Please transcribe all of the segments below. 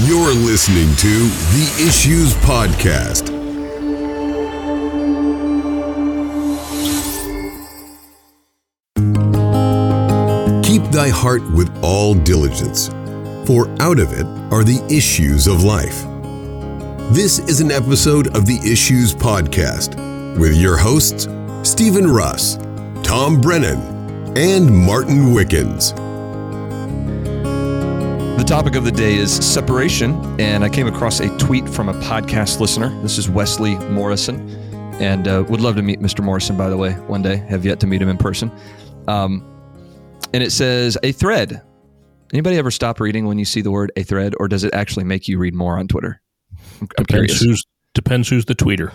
You're listening to the Issues Podcast. Keep thy heart with all diligence, for out of it are the issues of life. This is an episode of the Issues Podcast with your hosts, Stephen Russ, Tom Brennan, and Martin Wickens. Topic of the day is separation, and I came across a tweet from a podcast listener. This is Wesley Morrison, and uh, would love to meet Mr. Morrison, by the way, one day. Have yet to meet him in person. Um, and it says a thread. Anybody ever stop reading when you see the word a thread, or does it actually make you read more on Twitter? I'm, Depends curious. who's depends who's the tweeter.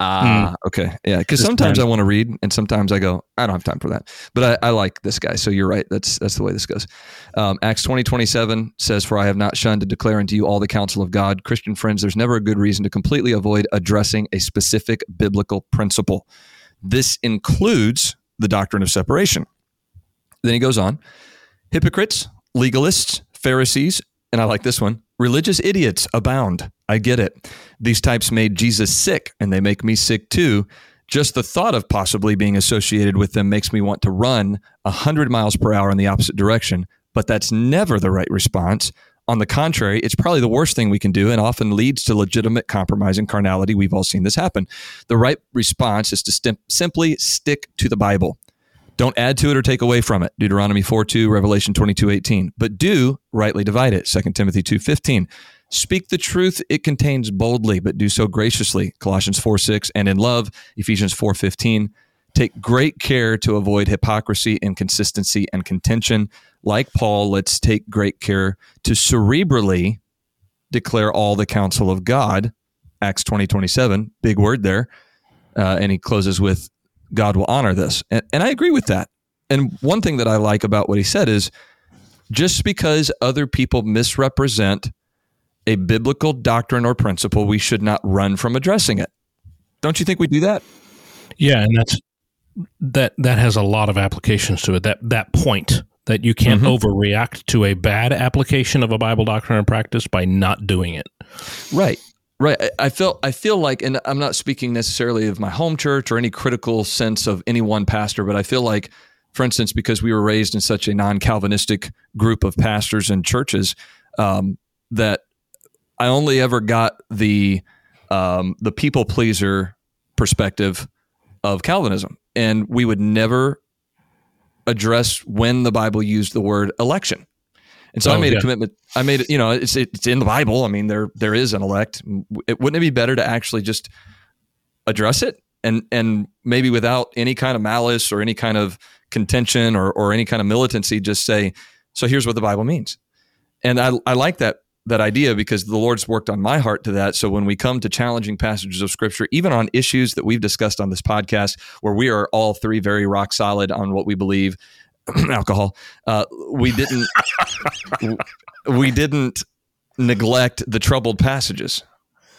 Ah, okay. Yeah. Because sometimes. I want to read and sometimes I go, I don't have time for that. But I, I like this guy. So you're right. That's that's the way this goes. Um, Acts 20, 27 says, For I have not shunned to declare unto you all the counsel of God. Christian friends, there's never a good reason to completely avoid addressing a specific biblical principle. This includes the doctrine of separation. Then he goes on hypocrites, legalists, Pharisees, and I like this one religious idiots abound. I get it. These types made Jesus sick, and they make me sick too. Just the thought of possibly being associated with them makes me want to run 100 miles per hour in the opposite direction, but that's never the right response. On the contrary, it's probably the worst thing we can do and often leads to legitimate compromise and carnality. We've all seen this happen. The right response is to stim- simply stick to the Bible. Don't add to it or take away from it. Deuteronomy 4 2, Revelation 22 18. But do rightly divide it. 2 Timothy 2 15. Speak the truth it contains boldly, but do so graciously. Colossians 4 6. And in love. Ephesians 4 15. Take great care to avoid hypocrisy, inconsistency, and contention. Like Paul, let's take great care to cerebrally declare all the counsel of God. Acts 20 27. Big word there. Uh, and he closes with God will honor this. And, and I agree with that. And one thing that I like about what he said is just because other people misrepresent a biblical doctrine or principle, we should not run from addressing it. Don't you think we do that? Yeah, and that's that that has a lot of applications to it. That that point that you can't Mhm. overreact to a bad application of a Bible doctrine and practice by not doing it. Right. Right. I- I feel I feel like and I'm not speaking necessarily of my home church or any critical sense of any one pastor, but I feel like for instance, because we were raised in such a non-Calvinistic group of pastors and churches, um, that I only ever got the um, the people pleaser perspective of Calvinism, and we would never address when the Bible used the word election. And so I Oh, made a commitment. I made it. You know, it's it's in the Bible. I mean, there there is an elect. It, wouldn't it be better to actually just address it and and maybe without any kind of malice or any kind of contention or or any kind of militancy, just say, so here's what the Bible means. And I I like that that idea because the Lord's worked on my heart to that. So when we come to challenging passages of Scripture, even on issues that we've discussed on this podcast, where we are all three very rock solid on what we believe, alcohol, uh, we didn't we didn't neglect the troubled passages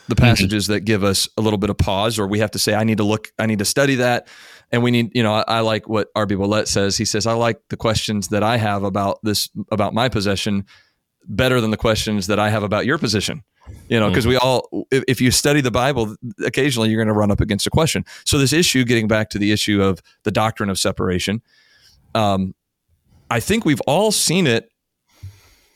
the passages that give us a little bit of pause or we have to say i need to look i need to study that. And we need you know i, I like what R.B. Ouellette says. He says i like the questions that i have about this about my possession better than the questions that i have about your position. You know because we all if, if you study the bible occasionally you're going to run up against a question. So this issue getting back to the issue of the doctrine of separation um, i think we've all seen it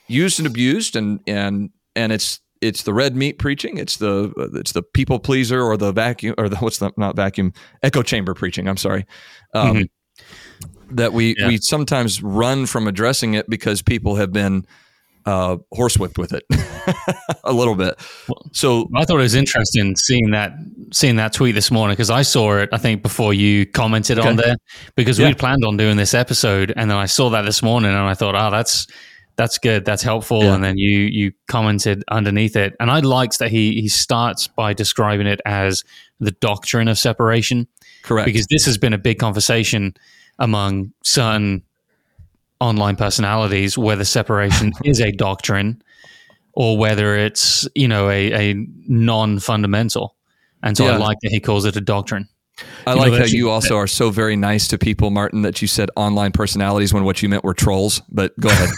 used and abused and and and it's it's the red meat preaching it's the it's the people pleaser or the vacuum or the what's the not vacuum echo chamber preaching i'm sorry um, Mhm. that we Yeah. we sometimes run from addressing it because people have been uh, horsewhipped with it a little bit so I thought it was interesting seeing that seeing that tweet this morning because I saw it I think before you commented on Okay. there because Yeah. we planned on doing this episode and then I saw that this morning and I thought oh that's that's good that's helpful Yeah. and then you you commented underneath it and I liked that he he starts by describing it as the doctrine of separation correct because this has been a big conversation among certain online personalities whether separation is a doctrine or whether it's you know a, a non-fundamental and so i like that he calls it a doctrine I You know, like how you also are so very nice to people, Martin, that you said online personalities when what you meant were trolls. But go ahead.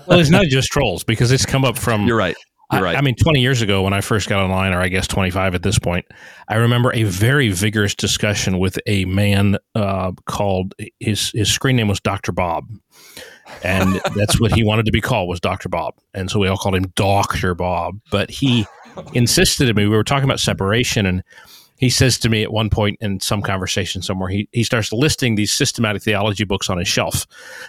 well, it's not just trolls because it's come up from You're right. You're I. I mean, 20 years ago when I first got online, or I guess 25 at this point, I remember a very vigorous discussion with a man uh, called his his screen name was Doctor Bob, and that's what he wanted to be called was Doctor Bob, and so we all called him Doctor Bob. But he insisted to me. We were talking about separation, and he says to me at one point in some conversation somewhere, he he starts listing these systematic theology books on his shelf.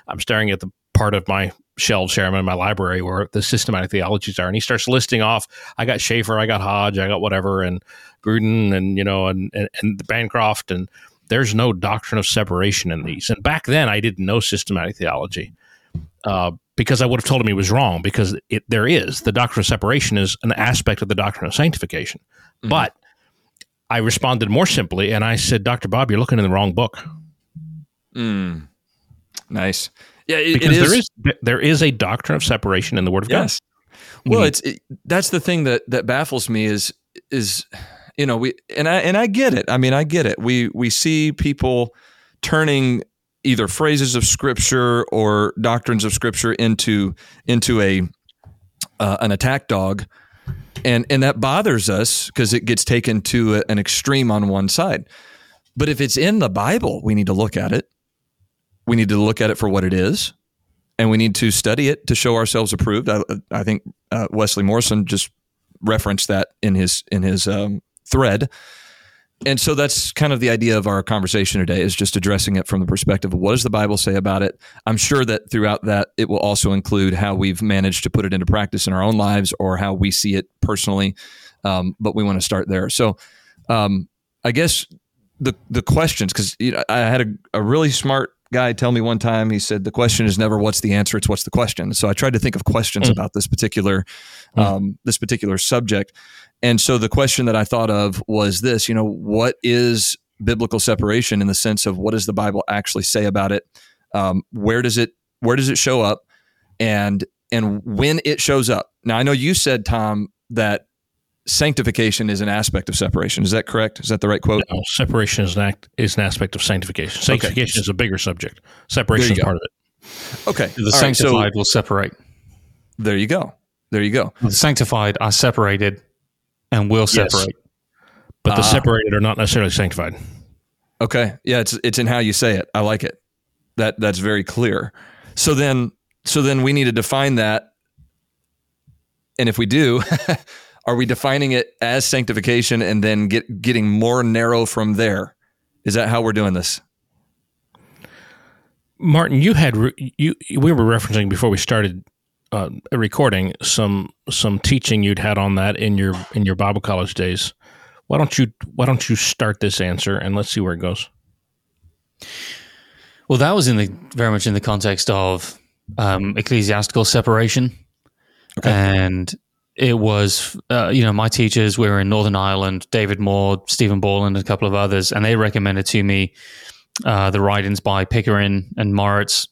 I'm staring at the part of my shelves here. I'm in my library where the systematic theologies are, and he starts listing off. I got Chafer, I got Hodge, I got whatever, and Grudem, and you know, and and, and Bancroft, and there's no doctrine of separation in these. And back then, I didn't know systematic theology uh, because I would have told him he was wrong. Because it, there is the doctrine of separation is an aspect of the doctrine of sanctification, Mhm. but I responded more simply, and I said, "Dr. Bob, you're looking in the wrong book." Mm. Nice. Yeah, it, it because is. there is there is a doctrine of separation in the Word of Yes. Well, Mhm. it's it, that's the thing that that baffles me is is you know we and I and I get it. I mean, I get it. We we see people turning either phrases of scripture or doctrines of scripture into into a uh, an attack dog, and and that bothers us because it gets taken to a, an extreme on one side. But if it's in the Bible, we need to look at it. We need to look at it for what it is and we need to study it to show ourselves approved. I, I think uh, Wesley Morrison just referenced that in his in his um, thread, and so that's kind of the idea of our conversation today is just addressing it from the perspective of what does the Bible say about it. I'm sure that throughout that it will also include how we've managed to put it into practice in our own lives or how we see it personally. Um, but we want to start there. So um, I guess the the questions because you know, I had a, a really smart guy tell me one time he said the question is never what's the answer it's what's the question. So i tried to think of questions Mm. about this particular Mm. um, this particular subject. And so the question that i thought of was this you know what is biblical separation in the sense of what does the bible actually say about it? Um, where does it where does it show up? And and when it shows up. Now i know you said tom that sanctification is an aspect of separation is that correct is that the right quote No, separation is an act is an aspect of sanctification. Sanctification is a bigger subject. Separation is go. part of it. okay The All right, so sanctified will separate. there you go there you go The sanctified are separated and will Yes. separate. But the Ah. separated are not necessarily sanctified. Okay. Yeah, it's it's in how you say it. I like it. That that's very clear. So then so then we need to define that. And if we do, are we defining it as sanctification and then get getting more narrow from there? Is that how we're doing this? Martin, you had re- you we were referencing before we started uh, recording some some teaching you'd had on that in your in your Bible college days. Why don't you Why don't you start this answer and let's see where it goes? Well, that was in the very much in the context of um, ecclesiastical separation, and it was uh, you know my teachers we were in Northern Ireland, David Moore, Stephen Borland, and a couple of others, and they recommended to me uh, the writings by Pickering and Moritz,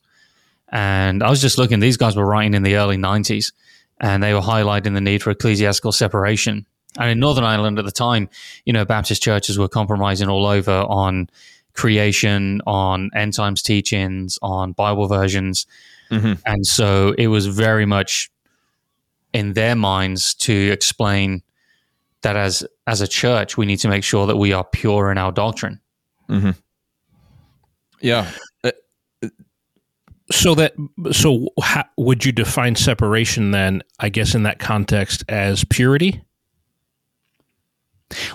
and I was just looking; these guys were writing in the early '90s, and they were highlighting the need for ecclesiastical separation. And in Northern Ireland at the time, you know, Baptist churches were compromising all over on creation, on end times teachings, on Bible versions. Mhm. And so it was very much in their minds to explain that as as a church, we need to make sure that we are pure in our doctrine. Mm-hmm. Yeah. Uh, so that so how, would you define separation then? I guess in that context as purity.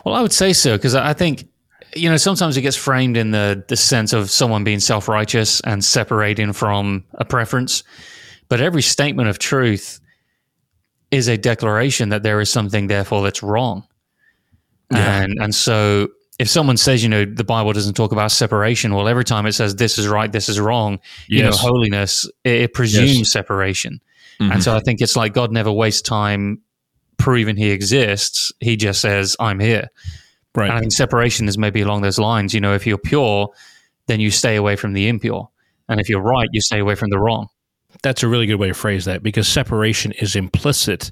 Well, I would say so because I I think you know sometimes it gets framed in the the sense of someone being self righteous and separating from a preference, but every statement of truth is a declaration that there is something therefore that's wrong, Yeah. and and so if someone says you know the Bible doesn't talk about separation, well every time it says this is right, this is wrong, you know holiness it, it presumes Yes. separation, Mhm. and so I think it's like God never wastes time proving He exists; He just says I'm here. Right. And I think separation is maybe along those lines. You know, if you're pure, then you stay away from the impure. And if you're right, you stay away from the wrong. That's a really good way to phrase that because separation is implicit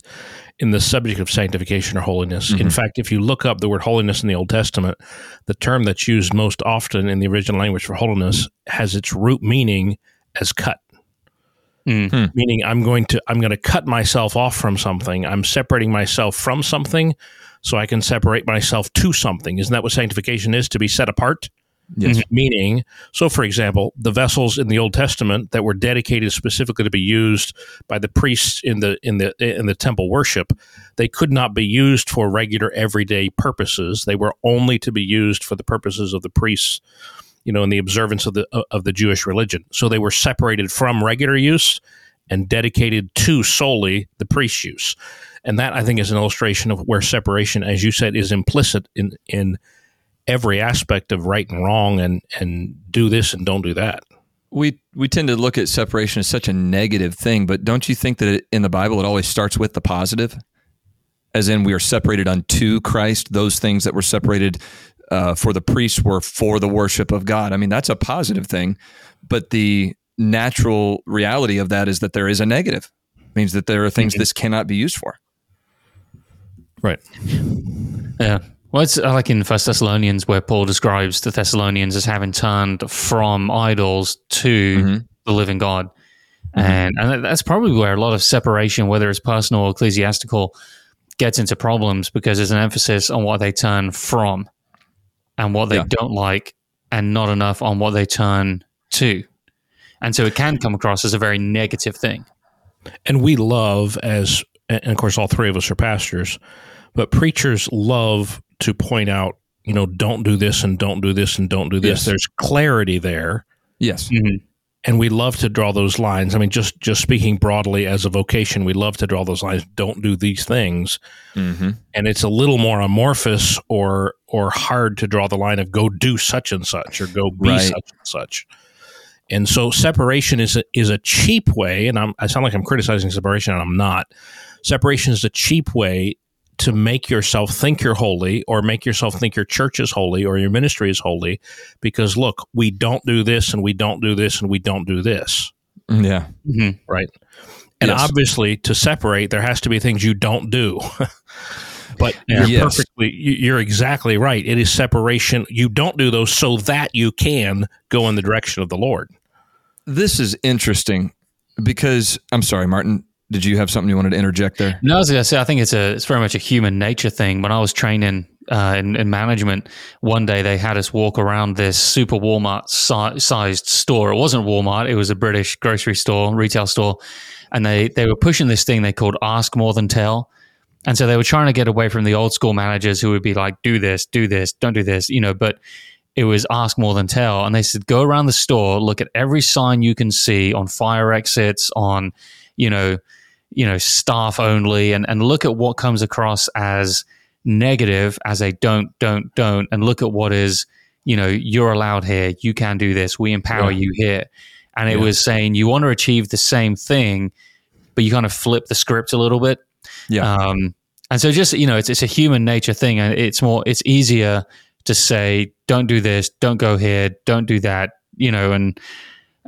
in the subject of sanctification or holiness. In fact, if you look up the word holiness in the Old Testament, the term that's used most often in the original language for holiness has its root meaning as cut. Mm. Meaning I'm going to I'm going to cut myself off from something. I'm separating myself from something so I can separate myself to something. Isn't that what sanctification is? To be set apart? Yes. Mm-hmm. Meaning, so for example, the vessels in the Old Testament that were dedicated specifically to be used by the priests in the in the in the temple worship, they could not be used for regular everyday purposes. They were only to be used for the purposes of the priests, you know, in the observance of the uh, of the Jewish religion. So they were separated from regular use and dedicated to solely the priest's use. And that I think is an illustration of where separation, as you said, is implicit in in every aspect of right and wrong and and do this and don't do that. we we tend to look at separation as such a negative thing, but don't you think that it, in the Bible it always starts with the positive? As in, we are separated unto Christ. Those things that were separated uh, for the priests were for the worship of God. I mean, that's a positive thing, but the natural reality of that is that there is a negative. It means that there are things this cannot be used for. Right. Yeah. Well, it's uh, like in First Thessalonians where Paul describes the Thessalonians as having turned from idols to Mhm. the living God, and and that's probably where a lot of separation, whether it's personal or ecclesiastical, gets into problems because there's an emphasis on what they turn from and what they Yeah. don't like, and not enough on what they turn to, and so it can come across as a very negative thing. And we love as and of course all three of us are pastors, but preachers love to point out, you know, don't do this and don't do this and don't do this. Yes. There's clarity there. Yes. and we love to draw those lines. I mean, just just speaking broadly as a vocation, we love to draw those lines. Don't do these things, Mm-hmm. and it's a little more amorphous or or hard to draw the line of go do such and such or go be Right. such and such. And so separation is a, is a cheap way, and I'm, I sound like I'm criticizing separation, and I'm not. Separation is a cheap way to make yourself think you're holy or make yourself think your church is holy or your ministry is holy because look, we don't do this and we don't do this and we don't do this Yeah. Mm-hmm. right? And Yes. obviously, to separate, there has to be things you don't do. but you're Yes. perfectly, you're exactly right. It is separation. You don't do those so that you can go in the direction of the Lord. This is interesting because I'm sorry, Martin. Did you have something you wanted to interject there? No, I was going to say, I think it's a it's very much a human nature thing. When I was training uh, in, in management, one day they had us walk around this super Walmart si- sized store. It wasn't Walmart; it was a British grocery store, retail store, and they they were pushing this thing they called "Ask More Than Tell." And so they were trying to get away from the old school managers who would be like, "Do this, do this, don't do this," you know. But it was ask more than tell, and they said, "Go around the store, look at every sign you can see on fire exits, on you know." You know staff only and, and look at what comes across as negative as a don't don't don't and look at what is you know you're allowed here you can do this we empower Yeah. you here and it Yeah. was saying you want to achieve the same thing but you kind of flip the script a little bit Yeah. um, and so just you know it's, it's a human nature thing and it's more it's easier to say don't do this don't go here don't do that you know and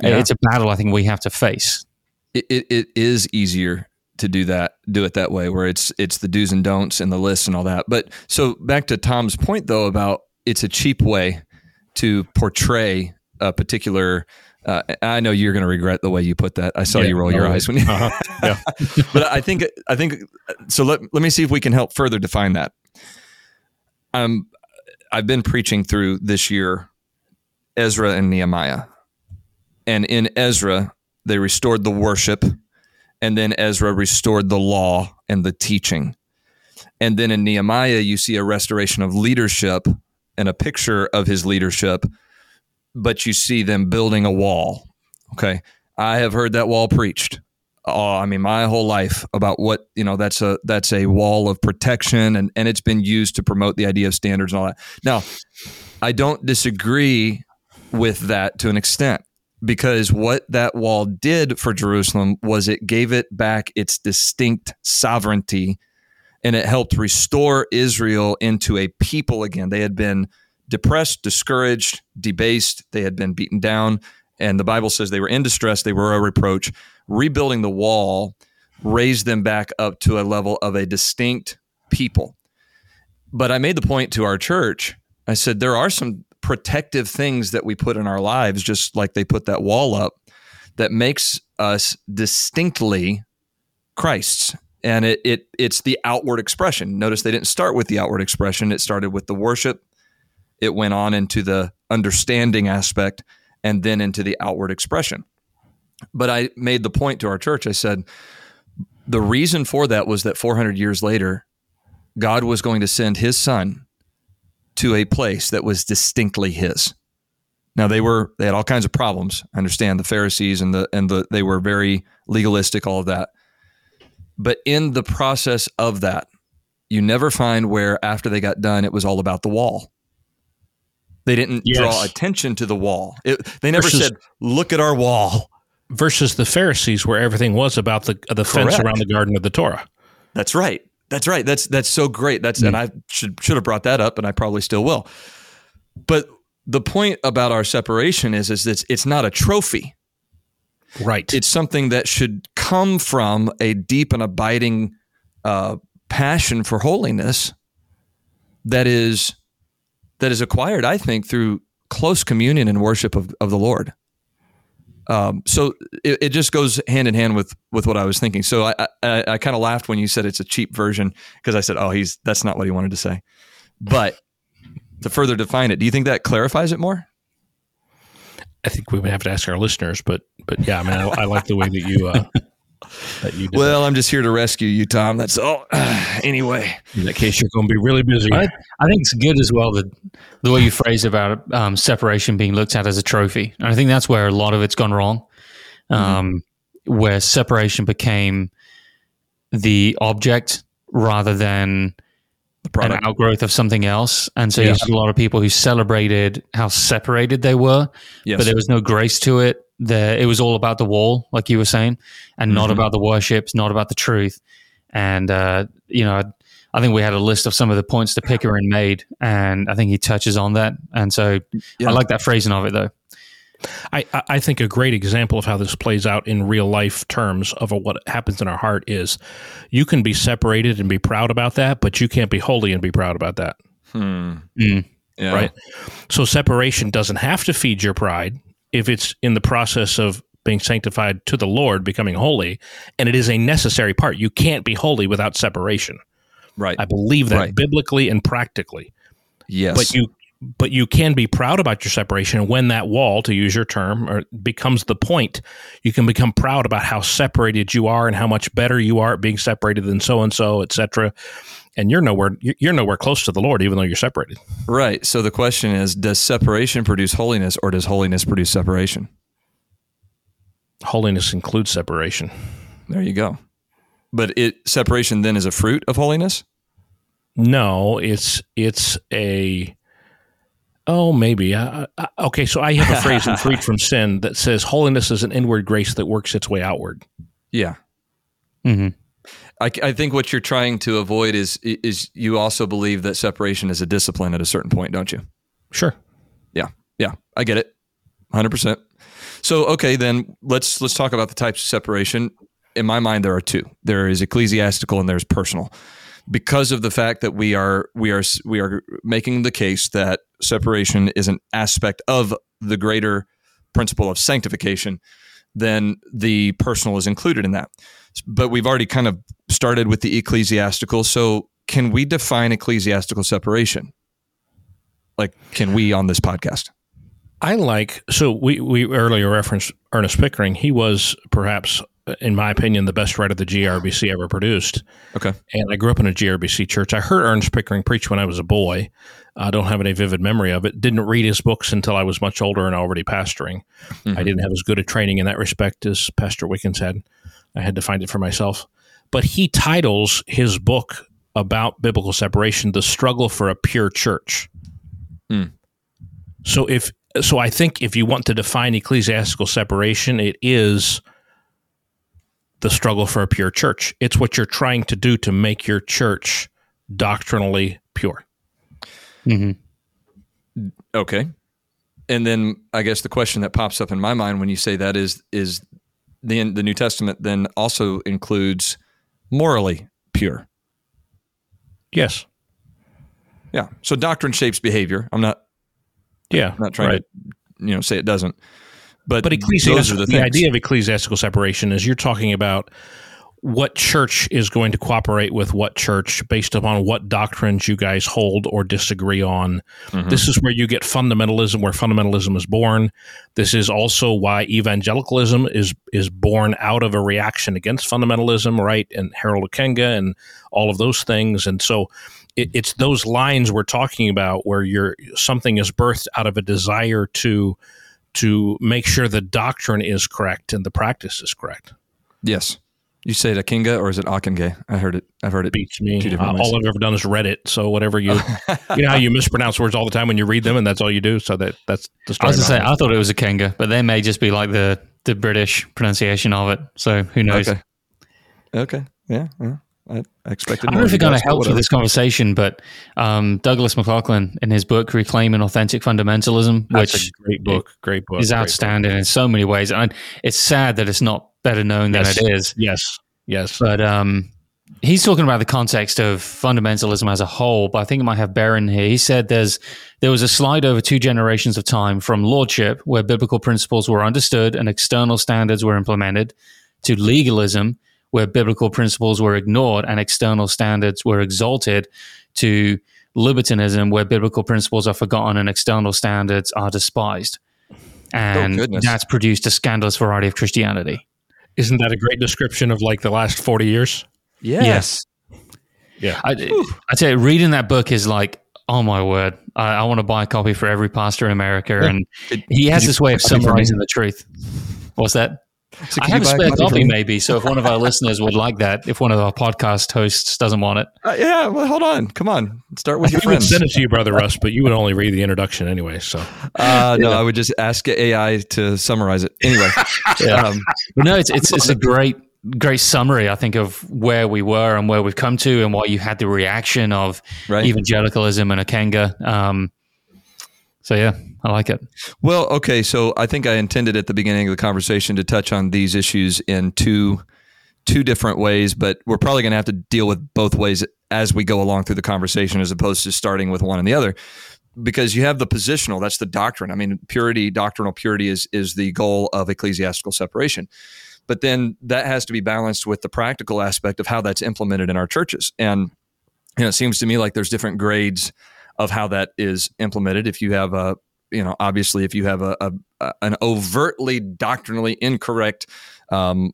Yeah. it's a battle i think we have to face it, it, it is easier to do that do it that way where it's it's the do's and don'ts and the lists and all that but so back to tom's point though about it's a cheap way to portray a particular uh, I know you're going to regret the way you put that. I saw Yeah, you roll your no, eyes when you. Uh-huh. Yeah. but I think I think so. Let let me see if we can help further define that. Um, I've been preaching through this year Ezra and Nehemiah, and in Ezra they restored the worship, and then Ezra restored the law and the teaching, and then in Nehemiah you see a restoration of leadership and a picture of his leadership, but you see them building a wall. Okay, I have heard that wall preached oh, I mean, my whole life about what you know. That's a that's a wall of protection, and and it's been used to promote the idea of standards and all that. Now, I don't disagree with that to an extent because what that wall did for Jerusalem was it gave it back its distinct sovereignty, and it helped restore Israel into a people again. They had been depressed, discouraged, debased. They had been beaten down. And the Bible says they were in distress, they were a reproach rebuilding the wall raised them back up to a level of a distinct people. But I made the point to our church. I said there are some protective things that we put in our lives, just like they put that wall up, that makes us distinctly Christ's. And it, it it's the outward expression. Notice they didn't start with the outward expression. It started with the worship. It went on into the understanding aspect and then into the outward expression. But I made the point to our church. I said, the reason for that was that 400 years later, God was going to send his son to a place that was distinctly his. Now they were they had all kinds of problems. I understand the Pharisees and the and the they were very legalistic, all of that. But in the process of that, you never find where after they got done, it was all about the wall. They didn't Yes. draw attention to the wall. It, they never Versus- said, "Look at our wall." versus the Pharisees, where everything was about the the fence around the garden of the Torah. That's right. That's right. That's that's so great. That's and I should should have brought that up, and I probably still will. But the point about our separation is is it's it's not a trophy. Right. It's something that should come from a deep and abiding uh, passion for holiness that is that is acquired, I think, through close communion and worship of, of the Lord. Um, so it, it just goes hand in hand with with what I was thinking. So I I, I kind of laughed when you said it's a cheap version because I said, oh, he's that's not what he wanted to say. But to further define it, do you think that clarifies it more? I think we would have to ask our listeners, but but yeah, I mean, I, I like the way that you uh, Well, I'm just here to rescue you, Tom. That's all. anyway, in that case, you're going to be really busy. I, I think it's good as well that the way you phrase about um, separation being looked at as a trophy. And I think that's where a lot of it's gone wrong, um, where separation became the object rather than an outgrowth of something else. And so Yes. you had a lot of people who celebrated how separated they were, yes. but there was no grace to it. There, it was all about the wall, like you were saying, and not Mhm. about the worships, not about the truth. And uh, you know, I think we had a list of some of the points that Pickering made, and I think he touches on that. And so Yeah. I like that phrasing of it, though. I, I- I think a great example of how this plays out in real life terms of what happens in our heart is you can be separated and be proud about that, but you can't be holy and be proud about that. Hmm. Mm. Yeah. Right. So separation doesn't have to feed your pride if it's in the process of being sanctified to the Lord, becoming holy, and it is a necessary part. You can't be holy without separation. Right. I believe that Right. biblically and practically. yes. But you but you can be proud about your separation when that wall to use your term or becomes the point you can become proud about how separated you are and how much better you are at being separated than so and so etc and you're nowhere you're nowhere close to the lord even though you're separated Right. So the question is Does separation produce holiness or does holiness produce separation? holiness includes separation There you go. But it separation then is a fruit of holiness? no it's it's a oh maybe uh, uh, okay so i have a phrase in freed from sin that says holiness is an inward grace that works its way outward Yeah. hmm I, I think what you're trying to avoid is is you also believe that separation is a discipline at a certain point, don't you? sure Yeah. Yeah. I get it. 100%. So okay, then let's let's talk about the types of separation. In my mind there are two. There is ecclesiastical and there's personal. Because of the fact that we are we are we are making the case that separation is an aspect of the greater principle of sanctification, then the personal is included in that. But we've already kind of started with the ecclesiastical, so can we define ecclesiastical separation? Like can we on this podcast? I like so we we earlier referenced Ernest Pickering. He was perhaps, in my opinion, the best writer the GRBC ever produced. Okay. And I grew up in a GRBC church. I heard Ernest Pickering preach when I was a boy. I don't have any vivid memory of it. Didn't read his books until I was much older and already pastoring. Mhm. I didn't have as good a training in that respect as Pastor Wickens had. I had to find it for myself. But he titles his book about biblical separation "The Struggle for a Pure Church." Hmm. So if so, I think if you want to define ecclesiastical separation, it is the struggle for a pure church. It's what you're trying to do to make your church doctrinally pure. hmm Okay. And then I guess the question that pops up in my mind when you say that is is the the New Testament then also includes morally pure. Yes. Yeah. So doctrine shapes behavior. I'm not Yeah. I'm not trying right. to you know say it doesn't. But, But those ecclesiastical, are the, the, idea of ecclesiastical separation is you're talking about what church is going to cooperate with what church based upon what doctrines you guys hold or disagree on. Mhm. This is where you get fundamentalism, where fundamentalism is born. This is also why evangelicalism is is born out of a reaction against fundamentalism, right? And Harold Ockenga and all of those things. And so it, it's those lines we're talking about where you're something is birthed out of a desire to to make sure the doctrine is correct and the practice is correct. yes. You say it Akinga or is it Akenge? I heard it. I've heard it. Beats me. Two different Uh, all I've ever done is read it. So whatever you, you know how you mispronounce words all the time when you read them, and that's all you do. So that that's the I story. was gonna say. I thought it was a Kenga, but they may just be like the the British pronunciation of it. So who knows? Okay. Okay. Yeah. yeah. I, I expected. I don't know if of it you kind guys, of but with this conversation, but um, Douglas McLachlan in his book "Reclaiming Authentic Fundamentalism," That's which a great book. Great book. is great book. outstanding in so many ways, and it's sad that it's not better known than it is. Yes. Yes. But um, he's talking about the context of fundamentalism as a whole. But I think it might have Barron here. He said there's there was a slide over two generations of time from lordship, where biblical principles were understood and external standards were implemented, to legalism, where biblical principles were ignored and external standards were exalted, to libertinism, where biblical principles are forgotten and external standards are despised. Oh, and goodness. that's produced a scandalous variety of Christianity. Isn't that a great description of like the last 40 years? Yes. Yeah. I, I tell you, reading that book is like, oh my word, I, I want to buy a copy for every pastor in America. And Could- he has could this way of buy a copy for me? summarizing the truth. What's that? So I can have a spare copy copy, for me? maybe. So if one of our listeners would like that, if one of our podcast hosts doesn't want it, Uh, yeah. Well, hold on. Come on. Start with your We would send it to you, brother Russ, but you would only read the introduction anyway. So Uh, no, I would just ask AI to summarize it. Anyway. um, no, it's it's, it's a great great summary. I think of where we were and where we've come to, and why you had the reaction of right. evangelicalism and Akenga. Um, so yeah, I like it. Well, okay. So I think I intended at the beginning of the conversation to touch on these issues in two two different ways, but we're probably going to have to deal with both ways as we go along through the conversation, as opposed to starting with one and the other. Because you have the positional, that's the doctrine. I mean, purity, doctrinal purity is is the goal of ecclesiastical separation. But then that has to be balanced with the practical aspect of how that's implemented in our churches. And you know, it seems to me like there's different grades of how that is implemented. If you have a, you know, obviously, if you have a, a, an overtly doctrinally incorrect, um,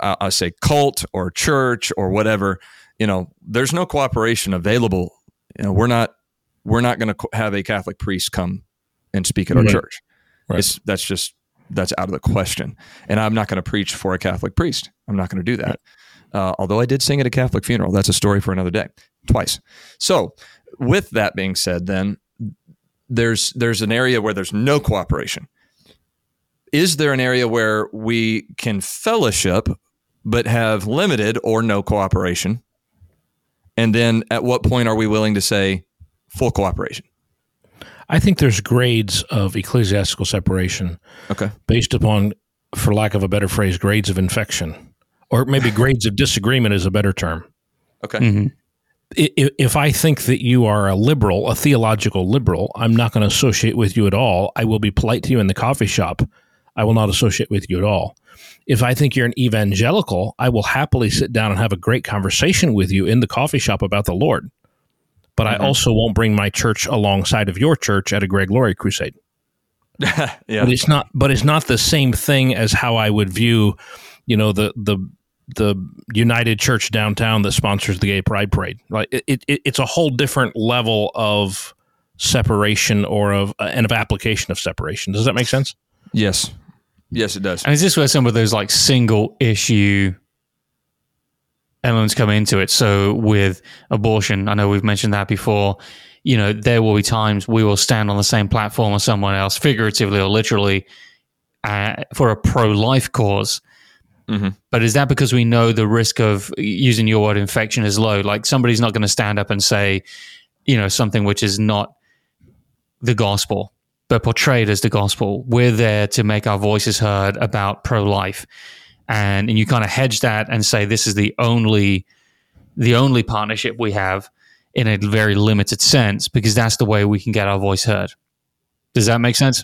I, I say cult or church or whatever, you know, there's no cooperation available. You know, we're not we're not going to co- have a Catholic priest come and speak at our Right. church. Right. It's, that's just that's out of the question. And I'm not going to preach for a Catholic priest. I'm not going to do that. Uh, although I did sing at a Catholic funeral. That's a story for another day, twice. So, with that being said, then there's there's an area where there's no cooperation. Is there an area where we can fellowship but have limited or no cooperation? And then at what point are we willing to say full cooperation? I think there's grades of ecclesiastical separation Okay. based upon, for lack of a better phrase, grades of infection, or maybe grades of disagreement is a better term. Okay. Mhm. If I think that you are a liberal, a theological liberal, I'm not going to associate with you at all. I will be polite to you in the coffee shop. I will not associate with you at all. If I think you're an evangelical, I will happily sit down and have a great conversation with you in the coffee shop about the Lord. But Mhm. I also won't bring my church alongside of your church at a Greg Laurie crusade. yeah. But it's not. But it's not the same thing as how I would view, you know, the the the United Church downtown that sponsors the Gay Pride Parade. Like it, it it's a whole different level of separation or of uh, and of application of separation. Does that make sense? Yes. Yes, it does. And is this where some of those like single issue elements come into it? So with abortion, I know we've mentioned that before. You know, there will be times we will stand on the same platform as someone else, figuratively or literally, uh, for a pro-life cause. Mhm. But is that because we know the risk of using your word infection is low? Like somebody's not going to stand up and say, you know, something which is not the gospel, but portrayed as the gospel. We're there to make our voices heard about pro life. and and you kind of hedge that and say this is the only the only partnership we have in a very limited sense because that's the way we can get our voice heard. Does that make sense?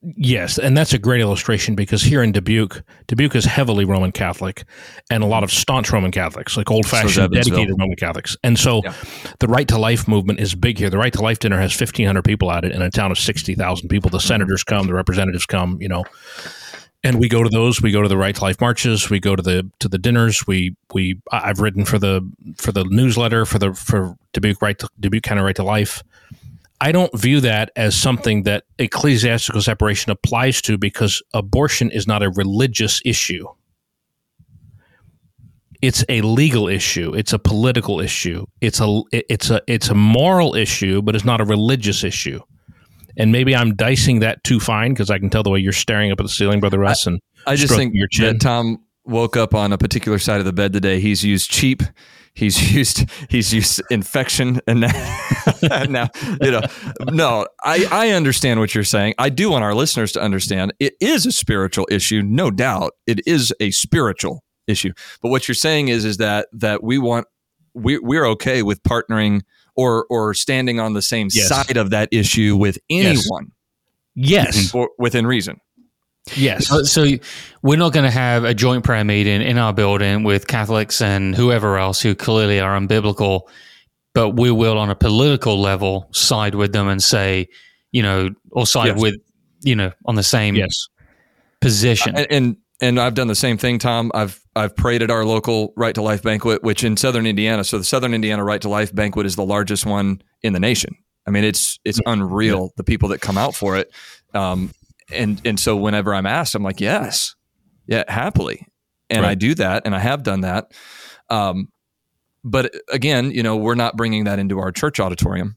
Yes, and that's a great illustration because here in Dubuque, Dubuque is heavily Roman Catholic, and a lot of staunch Roman Catholics, like old fashioned, dedicated Roman Catholics. And so, yeah. the Right to Life movement is big here. The Right to Life dinner has fifteen hundred people at it in a town of sixty thousand people. The mm-hmm. senators come, the representatives come, you know, and we go to those. We go to the Right to Life marches. We go to the to the dinners. We we I've written for the for the newsletter for the for Dubuque Right to, Dubuque County Right to Life I don't view that as something that ecclesiastical separation applies to because abortion is not a religious issue. It's a legal issue. It's a political issue. It's a it's a it's a moral issue, but it's not a religious issue. And maybe I'm dicing that too fine because I can tell the way you're staring up at the ceiling, brother Russ. And I just think your chin. that Tom woke up on a particular side of the bed today. He's used cheap He's used he's used infection and now, now you know no I I understand what you're saying. I do want our listeners to understand it is a spiritual issue, no doubt. It is a spiritual issue. But what you're saying is is that that we want we we're okay with partnering or or standing on the same yes. side of that issue with anyone. Yes. yes. within reason. Yes. So, so we're not going to have a joint prayer meeting in our building with Catholics and whoever else who clearly are unbiblical, but we will, on a political level, side with them and say, you know, or side yes. with, you know, on the same yes. position. And, and and I've done the same thing, Tom. I've I've prayed at our local Right to Life banquet, which in Southern Indiana. So the Southern Indiana Right to Life banquet is the largest one in the nation. I mean, it's it's unreal yeah. the people that come out for it. Um, and and so whenever I'm asked, I'm like, yes, yeah, happily, and right. I do that, and I have done that. Um, but again, you know, we're not bringing that into our church auditorium.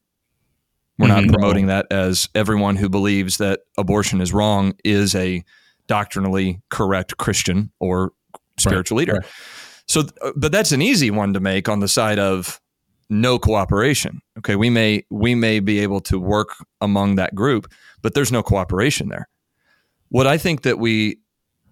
We're mm-hmm. not promoting that as everyone who believes that abortion is wrong is a doctrinally correct Christian or spiritual right. leader. Right. So, but that's an easy one to make on the side of no cooperation. Okay, we may we may be able to work among that group, but there's no cooperation there. What I think that we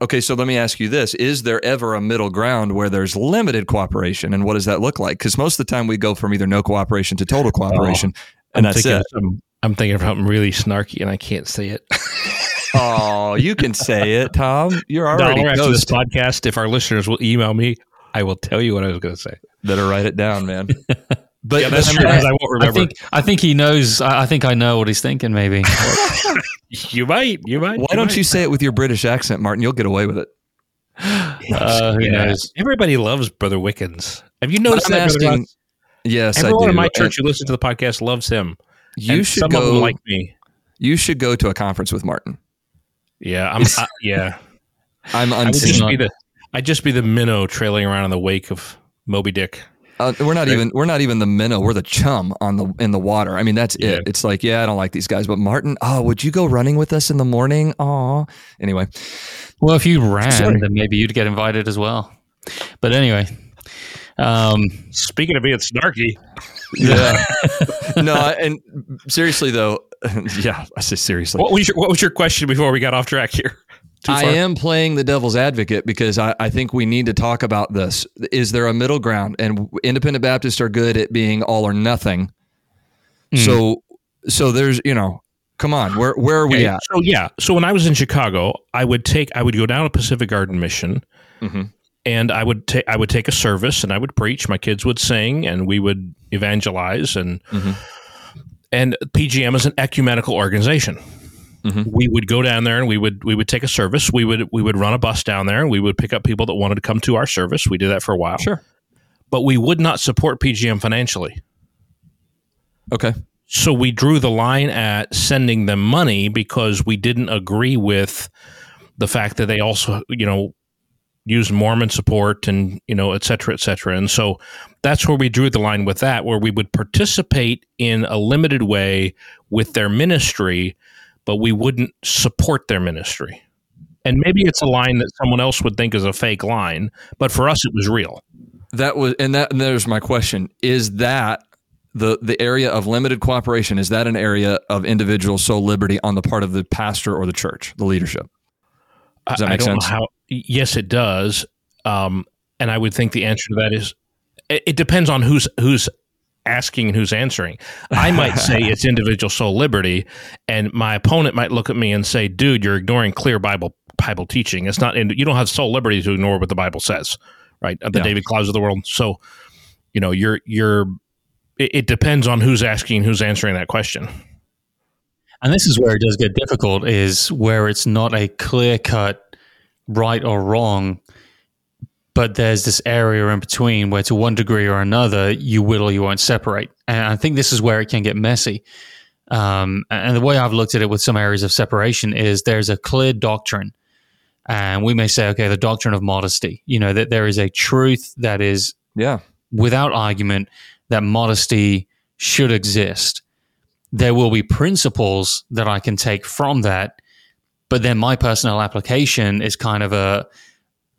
Okay, so let me ask you this. Is there ever a middle ground where there's limited cooperation? And what does that look like? Because most of the time we go from either no cooperation to total oh, cooperation. Oh, and I'm that's it. Some, I'm thinking of something really snarky and I can't say it. oh, you can say it, Tom. You're already no, after this podcast. If our listeners will email me, I will tell you what I was going to say. Better write it down, man. But yeah, that's true. I, I, won't remember. I think, I think he knows. I think I know what he's thinking. Maybe you might. You might. Why you don't might. you say it with your British accent, Martin? You'll get away with it. Uh, who yeah. knows? Everybody loves Brother Wickens. Have you noticed that? Asking, yes, everyone in my church who listens to the podcast loves him. You and should go like me. You should go to a conference with Martin. Yeah, I'm. I, yeah, I'm unseen. I just, I'd just be the minnow trailing around in the wake of Moby Dick. Uh, we're not even we're not even the minnow. We're the chum on the in the water. I mean, that's yeah. it. It's like, yeah, I don't like these guys, but Martin, oh, would you go running with us in the morning? Oh, anyway. Well, if you ran, Sorry. then maybe you'd get invited as well. But anyway, um, speaking of being snarky, yeah, no, and seriously though, yeah, I say seriously. What was your What was your question before we got off track here? I am playing the devil's advocate because I, I, think we need to talk about this. Is there a middle ground? And independent Baptists are good at being all or nothing. Mm. So, so there's you know, come on, where where are we at? So yeah, so when I was in Chicago, I would take I would go down to Pacific Garden mission, mm-hmm. and I would take I would take a service and I would preach. My kids would sing, and we would evangelize, and mm-hmm. and PGM is an ecumenical organization. Mm-hmm. We would go down there and we would we would take a service. We would we would run a bus down there and we would pick up people that wanted to come to our service. We did that for a while. Sure. But we would not support PGM financially. Okay. So we drew the line at sending them money because we didn't agree with the fact that they also, you know, use Mormon support and, you know, et cetera, et cetera. And so that's where we drew the line with that, where we would participate in a limited way with their ministry, but we wouldn't support their ministry. And maybe it's a line that someone else would think is a fake line, but for us, it was real. That was, and that, and there's my question: Is that the the area of limited cooperation? Is that an area of individual soul liberty on the part of the pastor or the church, the leadership? Does that make sense? How, yes, it does. Um, and I would think the answer to that is it, it depends on who's who's asking and who's answering. I might say it's individual soul liberty, and my opponent might look at me and say, "Dude, you're ignoring clear Bible Bible teaching. It's not. You don't have soul liberty to ignore what the Bible says, right? The Yeah. David Clouds of the world. So, you know, you're you're. It, it depends on who's asking, who's answering that question. And this is where it does get difficult is where it's not a clear cut right or wrong, but there's this area in between where to one degree or another you will or you won't separate. And I think this is where it can get messy. Um, and the way I've looked at it with some areas of separation is there's a clear doctrine. And we may say, okay, the doctrine of modesty, you know, that there is a truth that is Yeah. without argument that modesty should exist. There will be principles that I can take from that, but then my personal application is kind of a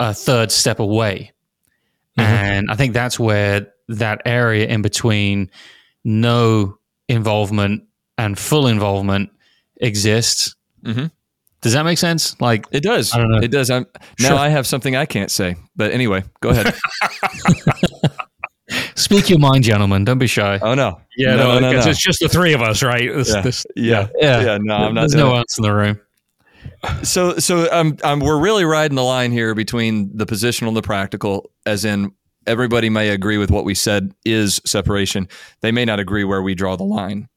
a third step away. And I think that's where that area in between no involvement and full involvement exists. Mhm. Does that make sense? Like, It does. I don't know. It does. I'm, now Sure. I have something I can't say. But anyway, go ahead. speak your mind, gentlemen. Don't be shy. oh no. Yeah, no, no, because no. it's just the three of us, right? This, Yeah. this, Yeah. Yeah. Yeah. No, I'm not. There's no one else in the room. So, so um, um, we're really riding the line here between the positional and the practical, as in everybody may agree with what we said is separation. They may not agree where we draw the line.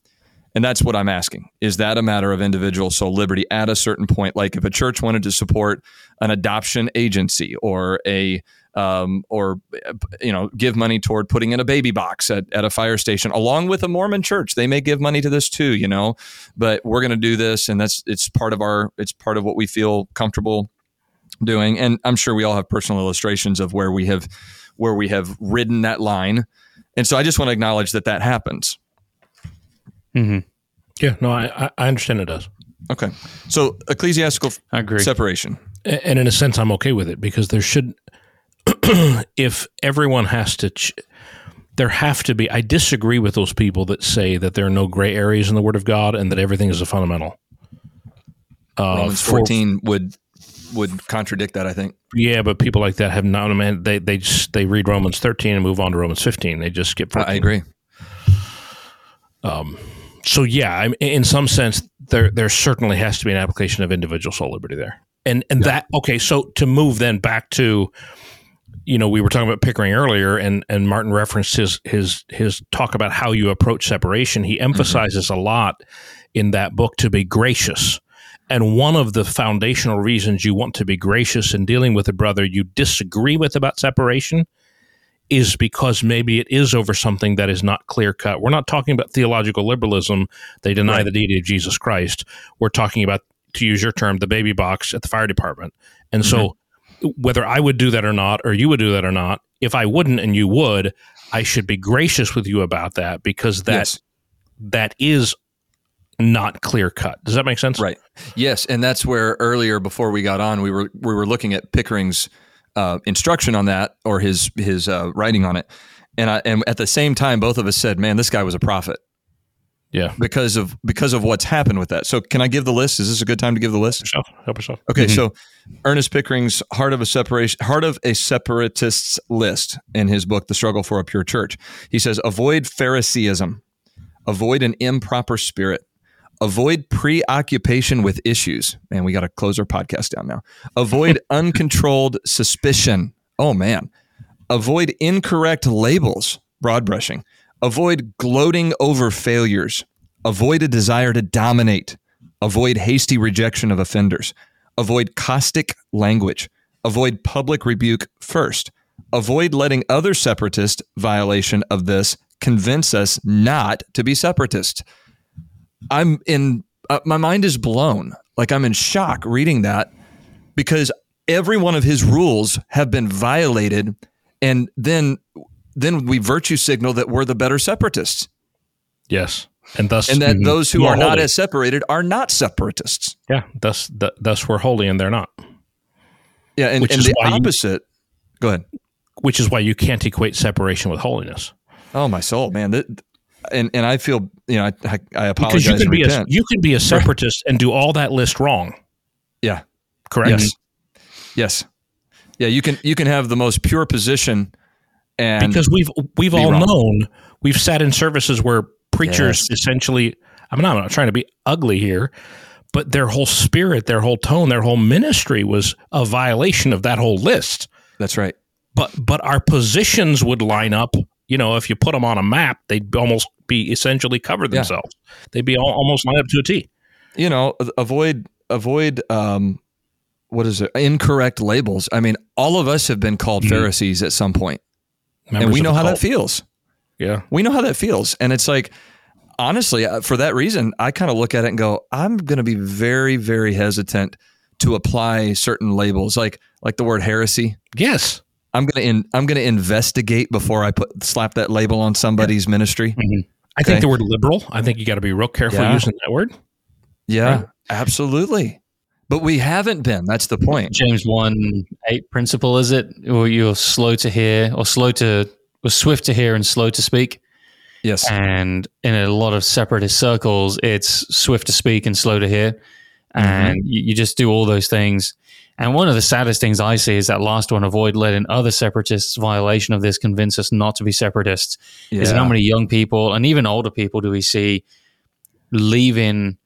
And that's what I'm asking. Is that a matter of individual soul liberty at a certain point? Like if a church wanted to support an adoption agency or a um, or you know give money toward putting in a baby box at, at a fire station along with a mormon church. They may give money to this too you know but we're going to do this and that's it's part of our it's part of what we feel comfortable doing. And i'm sure we all have personal illustrations of where we have where we have ridden that line. And so i just want to acknowledge that that happens. Hmm yeah, no, I, I- I understand it does. okay. So ecclesiastical I agree. separation. And in a sense i'm okay with it because there should if everyone has to ch- there have to be i disagree with those people that say that there are no gray areas in the word of god and that everything is a fundamental uh, romans for- 14 would would contradict that i think yeah but people like that have not man they they just they read romans 13 and move on to romans 15 they just skip 14. i agree Um. so yeah, I'm, in some sense, there there certainly has to be an application of individual soul liberty there, and and that okay. So to move then back to, you know, we were talking about Pickering earlier, and and Martin referenced his his his talk about how you approach separation. He mm-hmm. emphasizes a lot in that book to be gracious. And one of the foundational reasons you want to be gracious in dealing with a brother you disagree with about separation is because maybe it is over something that is not clear cut. We're not talking about theological liberalism. They deny Right. the deity of Jesus Christ. We're talking about, to use your term, the baby box at the fire department. And so, mm-hmm. Whether I would do that or not, or you would do that or not, if I wouldn't and you would, I should be gracious with you about that because that Yes. that is not clear cut. Does that make sense? Right. Yes, and that's where earlier before we got on, we were we were looking at Pickering's uh, instruction on that or his his uh, writing on it, and I and at the same time, both of us said, "Man, this guy was a prophet." Yeah. Because of because of what's happened with that. So, can I give the list? Is this a good time to give the list? Yourself. Help yourself. Okay, mm-hmm. so Ernest Pickering's Heart of a Separation Heart of a Separatist's List in his book The Struggle for a Pure Church. He says avoid Phariseeism, avoid an improper spirit, avoid preoccupation with issues. Man, we got to close our podcast down now. Avoid uncontrolled suspicion. Oh man. Avoid incorrect labels, broad brushing. Avoid gloating over failures. Avoid a desire to dominate. Avoid hasty rejection of offenders. Avoid caustic language. Avoid public rebuke first. Avoid letting other separatist violation of this convince us not to be separatist. I'm in, uh, my mind is blown. Like I'm in shock reading that because every one of his rules have been violated. And then, then we virtue signal that we're the better separatists Yes. And thus, and that those who are not as separated are not separatists. yeah, thus, th- thus we're holy and they're not. Yeah, and, and the why you- opposite. Go ahead. which is why you can't equate separation with holiness. Oh my soul, man! That, and and I feel you know I I, I apologize. Because you can be a you can be a separatist and do all that list wrong. yeah. Correct. Yes. Yes. Yeah, you can you can have the most pure position, and because we've we've be all wrong. known we've sat in services where preachers Yes. essentially I'm not, I'm not trying to be ugly here but their whole spirit their whole tone their whole ministry was a violation of that whole list that's right. but but our positions would line up you know if you put them on a map they'd almost be essentially cover Yeah. themselves they'd be al- almost lined up to a T You know, avoid avoid um, what is it? Incorrect labels. I mean, all of us have been called Mhm. Pharisees at some point, and we know how cult. that feels. yeah We know how that feels, and it's like. Honestly, uh, for that reason, I kind of look at it and go, I'm going to be very, very hesitant to apply certain labels, like like the word heresy. yes I'm gonna in, I'm gonna investigate before I put slap that label on somebody's ministry. I Okay. think the word liberal I think you got to be real careful Yeah. using that word Yeah, Right. absolutely. But we haven't been. That's the point. James one eight principle is it? Or you're slow to hear, or slow to, or swift to hear and slow to speak. Yes. And in a lot of separatist circles, it's swift to speak and slow to hear, mm-hmm. and you, you just do all those things. And one of the saddest things I see is that last one: avoid letting other separatists' violation of this convince us not to be separatists. Is how many young people and even older people do we see leaving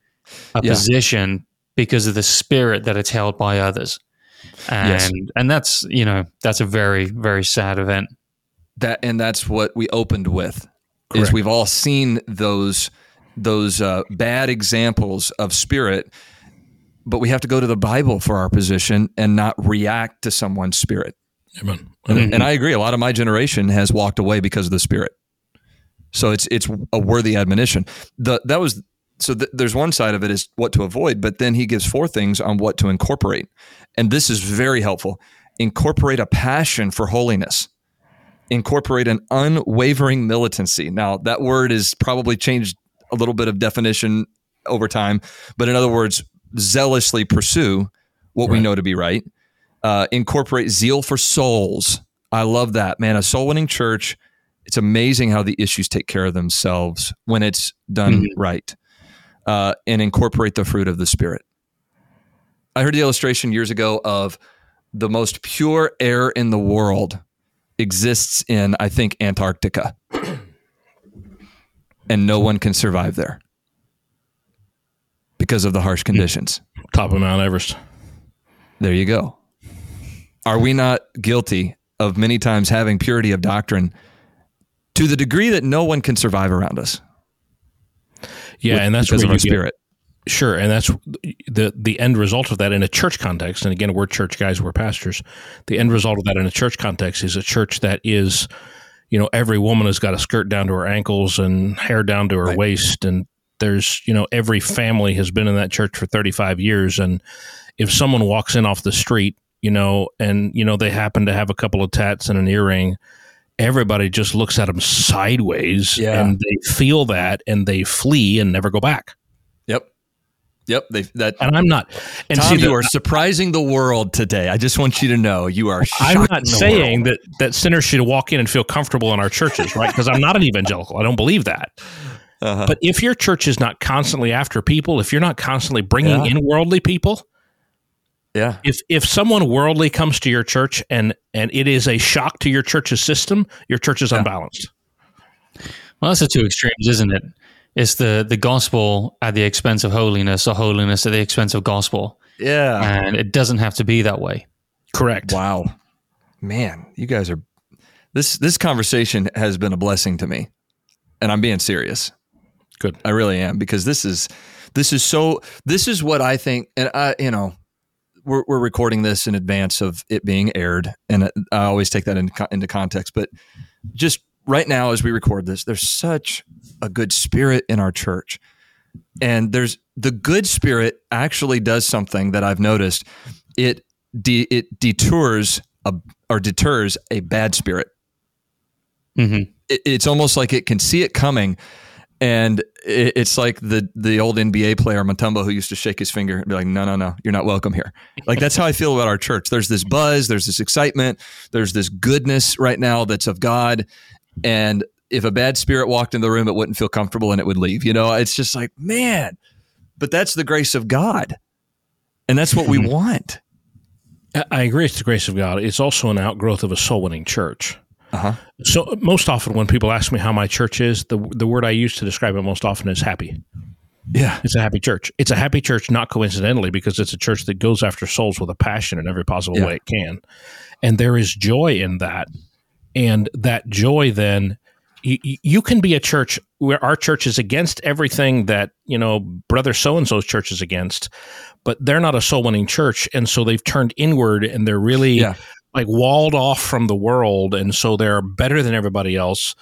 a Yeah. position because of the spirit that it's held by others? And Yes. and that's you know that's a very very sad event. that and that's what we opened with is we've all seen those those uh, bad examples of spirit but we have to go to the bible for our position and not react to someone's spirit Amen. and, and i agree a lot of my generation has walked away because of the spirit so it's it's a worthy admonition the that was so th- there's one side of it is what to avoid but then he gives four things on what to incorporate and this is very helpful incorporate a passion for holiness incorporate an unwavering militancy. Now, that word is probably changed a little bit of definition over time, but in other words, zealously pursue what we know to be right. Uh, incorporate zeal for souls. I love that, man. A soul winning church, it's amazing how the issues take care of themselves when it's done Mhm. right. Uh, and incorporate the fruit of the Spirit. I heard the illustration years ago of the most pure air in the world exists in, I think, Antarctica. and no one can survive there because of the harsh conditions. Top of Mount Everest. There you go. Are we not guilty of many times having purity of doctrine to the degree that no one can survive around us? Yeah, with- and that's because of our you get- spirit. Sure, and that's the the end result of that in a church context. And again, we're church guys, we're pastors. The end result of that in a church context is a church that is, you know, every woman has got a skirt down to her ankles and hair down to her Right. waist, and there's, you know, every family has been in that church for 35 years, and if someone walks in off the street, you know, and you know they happen to have a couple of tats and an earring. Everybody just looks at them sideways, Yeah. and they feel that, and they flee and never go back. Yep. Yep. They, that And I'm not. And Tom, see, you the- are surprising the world today. I just want you to know you are. I'm not saying world. that that sinners should walk in and feel comfortable in our churches, right? Because I'm not an evangelical. I don't believe that. Uh-huh. But if your church is not constantly after people, if you're not constantly bringing Yeah. in worldly people, yeah, if if someone worldly comes to your church and and it is a shock to your church's system, your church is unbalanced. Well, that's the two extremes, isn't it? It's the the gospel at the expense of holiness, or holiness at the expense of gospel, yeah. and it doesn't have to be that way. Correct. Wow, man, you guys are. This this conversation has been a blessing to me, and I'm being serious. Good. I really am because this is this is so. This is what I think, and I you know. We're, we're recording this in advance of it being aired, and I always take that into, into context. But just right now, as we record this, there's such a good spirit in our church, and there's the good spirit actually does something that I've noticed. It de, it detours a, or deters a bad spirit. hmm It, it's almost like it can see it coming, and it, it's like the the old NBA player Mutombo who used to shake his finger and be like, "No, no, no, you're not welcome here." Like that's how I feel about our church. There's this buzz, there's this excitement, there's this goodness right now that's of God, and if a bad spirit walked in the room, it wouldn't feel comfortable and it would leave. You know, it's just like, man, but that's the grace of God, and that's what we mm-hmm. want. I- I agree. It's the grace of God. It's also an outgrowth of a soul winning church. Uh-huh. So most often, when people ask me how my church is, the the word I use to describe it most often is happy. Yeah. It's a happy church. It's a happy church, not coincidentally, because it's a church that goes after souls with a passion in every possible Yeah. way it can, and there is joy in that. And that joy, then, you, you can be a church where our church is against everything that you know brother so and so's church is against, but they're not a soul winning church, and so they've turned inward and they're really Yeah. Like walled off from the world, and so they're better than everybody else.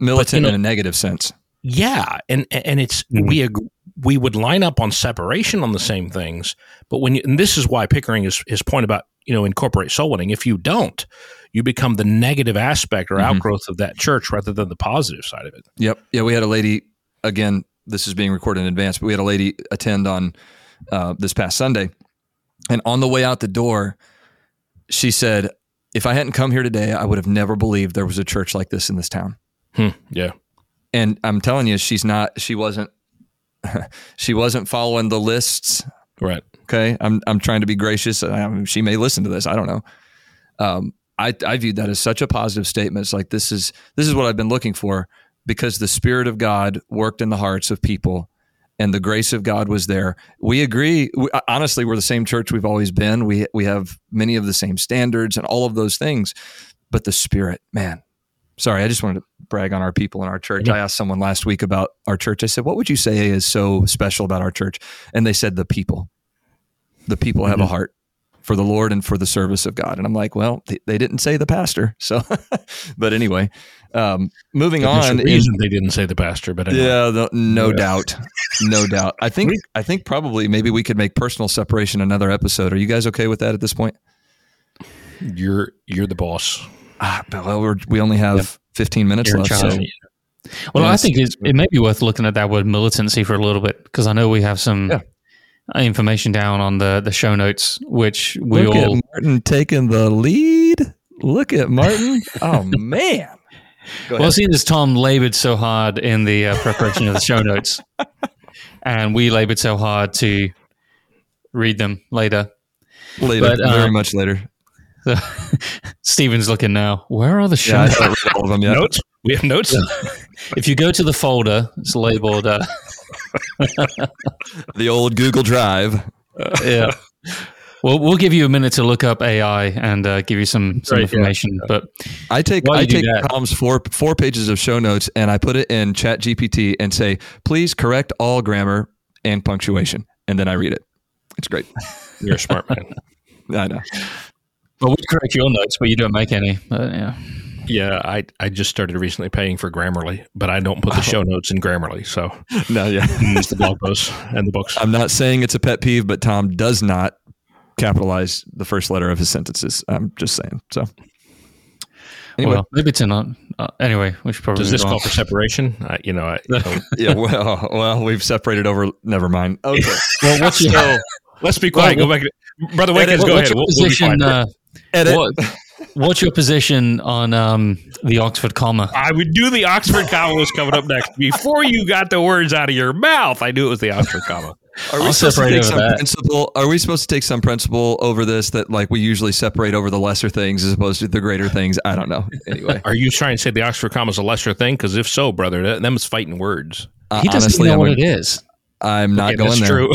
Militant know- in a negative sense. Yeah, and and it's we ag- we would line up on separation on the same things, but when you, and this is why Pickering is his point about you know incorporate soul winning. If you don't, you become the negative aspect or Mhm. outgrowth of that church rather than the positive side of it. Yep. Yeah, we had a lady again. This is being recorded in advance, but we had a lady attend on uh, this past Sunday, and on the way out the door, she said, "If I hadn't come here today, I would have never believed there was a church like this in this town." Hmm, yeah, And I'm telling you, she's not. She wasn't. she wasn't following the lists. right. Okay, I'm I'm trying to be gracious. I she may listen to this. I don't know. Um, I I viewed that as such a positive statement. It's like this is this is what I've been looking for because the Spirit of God worked in the hearts of people, and the grace of God was there. We agree. We, uh, honestly, we're the same church we've always been. We we have many of the same standards and all of those things, but the Spirit, man. Sorry, I just wanted to brag on our people in our church. I asked someone last week about our church. I said, "What would you say is so special about our church?" And they said, "The people." the people have a mm-hmm. heart for the Lord and for the service of God. And I'm like, well, they, they didn't say the pastor. So, but anyway, um, moving There's on. reason they didn't say the pastor, but anyway. yeah, the, no Yeah. doubt, no doubt. I think I think probably maybe we could make personal separation another episode. Are you guys okay with that at this point? you're you're the boss. Ah, well, we're, we only have 15 minutes You're left. So Well, I think it, it may be worth looking at that word militancy for a little bit because I know we have some Yeah. information down on the, the show notes, which we look all at Martin taking the lead. Look at Martin. oh man. Well, seeing as Tom labored so hard in the uh, preparation of the show notes, and we labored so hard to read them later. later, but, uh, very much later. So, Steven's looking now. Where are the show Yeah, notes? read all of them yet. Notes. We have notes. If you go to the folder, it's labeled. Uh, The old Google Drive. yeah. Well, we'll give you a minute to look up AI and uh, give you some, some Right, yeah. information. But I take I take that- Tom's four four pages of show notes and I put it in Chat GPT and say, please correct all grammar and punctuation, and then I read it. It's great. You're a smart man. I know. well, we correct your notes, but you don't make any. But yeah. Yeah, I I just started recently paying for Grammarly, but I don't put the show notes in Grammarly, so No, yeah. it's the blog posts and the books. I'm not saying it's a pet peeve, but Tom does not capitalize the first letter of his sentences. I'm just saying. So anyway, Well, maybe it's not. Uh, anyway, we should probably. Does this move call for separation? I, you know, I, I yeah. Well, well, we've separated over. Never mind. Okay. Well, what's your, so let's be quiet. Well, go back. To, Brother Wiggins, what- go what's ahead. your We'll, we'll position? uh, Edit. what, what's your position on um, the Oxford comma? I would do the Oxford comma was coming up next. Before you got the words out of your mouth, I knew it was the Oxford comma. Are we I'll supposed to take some that. principle? Are we supposed to take some principle over this that like we usually separate over the lesser things as opposed to the greater things? I don't know. Anyway, Are you trying to say the Oxford comma is a lesser thing? Because if so, brother, that, them is fighting words. uh, He doesn't honestly, know I'm, what it is. I'm not Okay, going that's there. true.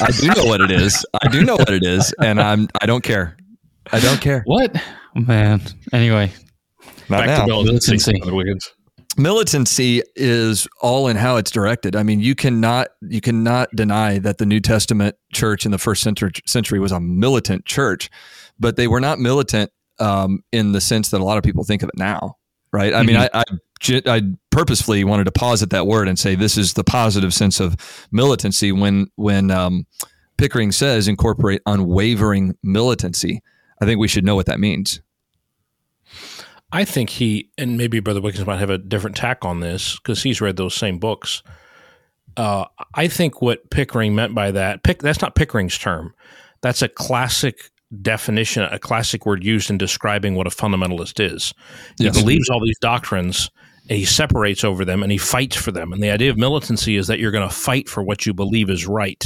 I do know what it is. I do know what it is, and I'm. I don't care. I don't care. What? Man. Anyway, Not Back now. to militancy. Militancy. Brother Wiggins. Militancy is all in how it's directed. I mean, you cannot you cannot deny that the New Testament church in the first century, century was a militant church, but they were not militant um, in the sense that a lot of people think of it now, right? I mean, I, I I purposefully wanted to posit that word and say this is the positive sense of militancy when when um, Pickering says incorporate unwavering militancy. I think we should know what that means. I think he and maybe Brother Wiggins might have a different tack on this because he's read those same books. Uh, I think what Pickering meant by that, pick, that's not Pickering's term. That's a classic definition, a classic word used in describing what a fundamentalist is. He Yes. believes all these doctrines and he separates over them and he fights for them. And the idea of militancy is that you're going to fight for what you believe is right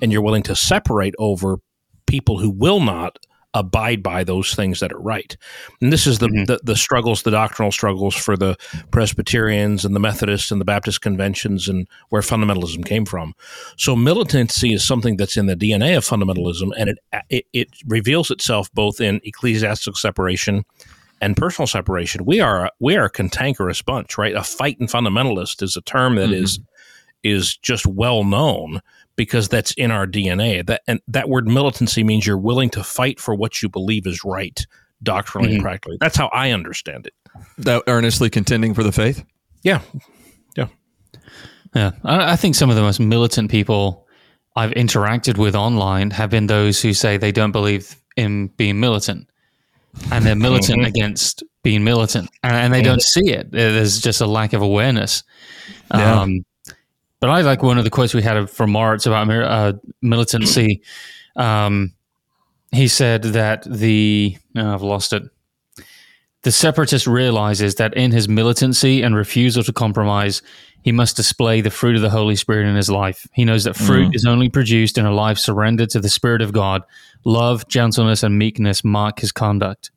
and you're willing to separate over people who will not abide by those things that are right. And this is the, Mhm. the the struggles, the doctrinal struggles for the Presbyterians and the Methodists and the Baptist conventions and where fundamentalism came from. So militancy is something that's in the DNA of fundamentalism, and it it, it reveals itself both in ecclesiastical separation and personal separation. We are we are a cantankerous bunch, right? A fighting fundamentalist is a term that Mhm. is is just well known because that's in our DNA. That and that word militancy means you're willing to fight for what you believe is right doctrinally and Mhm. practically. That's how I understand it. That earnestly contending for the faith. Yeah. Yeah, I, I think some of the most militant people I've interacted with online have been those who say they don't believe in being militant, and they're militant Mhm. against being militant, and, and they don't see it. There's just a lack of awareness. Yeah. Um, but I like one of the quotes we had from Moritz about uh, militancy. Um, he said that the no, I've lost it. The separatist realizes that in his militancy and refusal to compromise, he must display the fruit of the Holy Spirit in his life. He knows that fruit is only produced in a life surrendered to the Spirit of God. Love, gentleness, and meekness mark his conduct.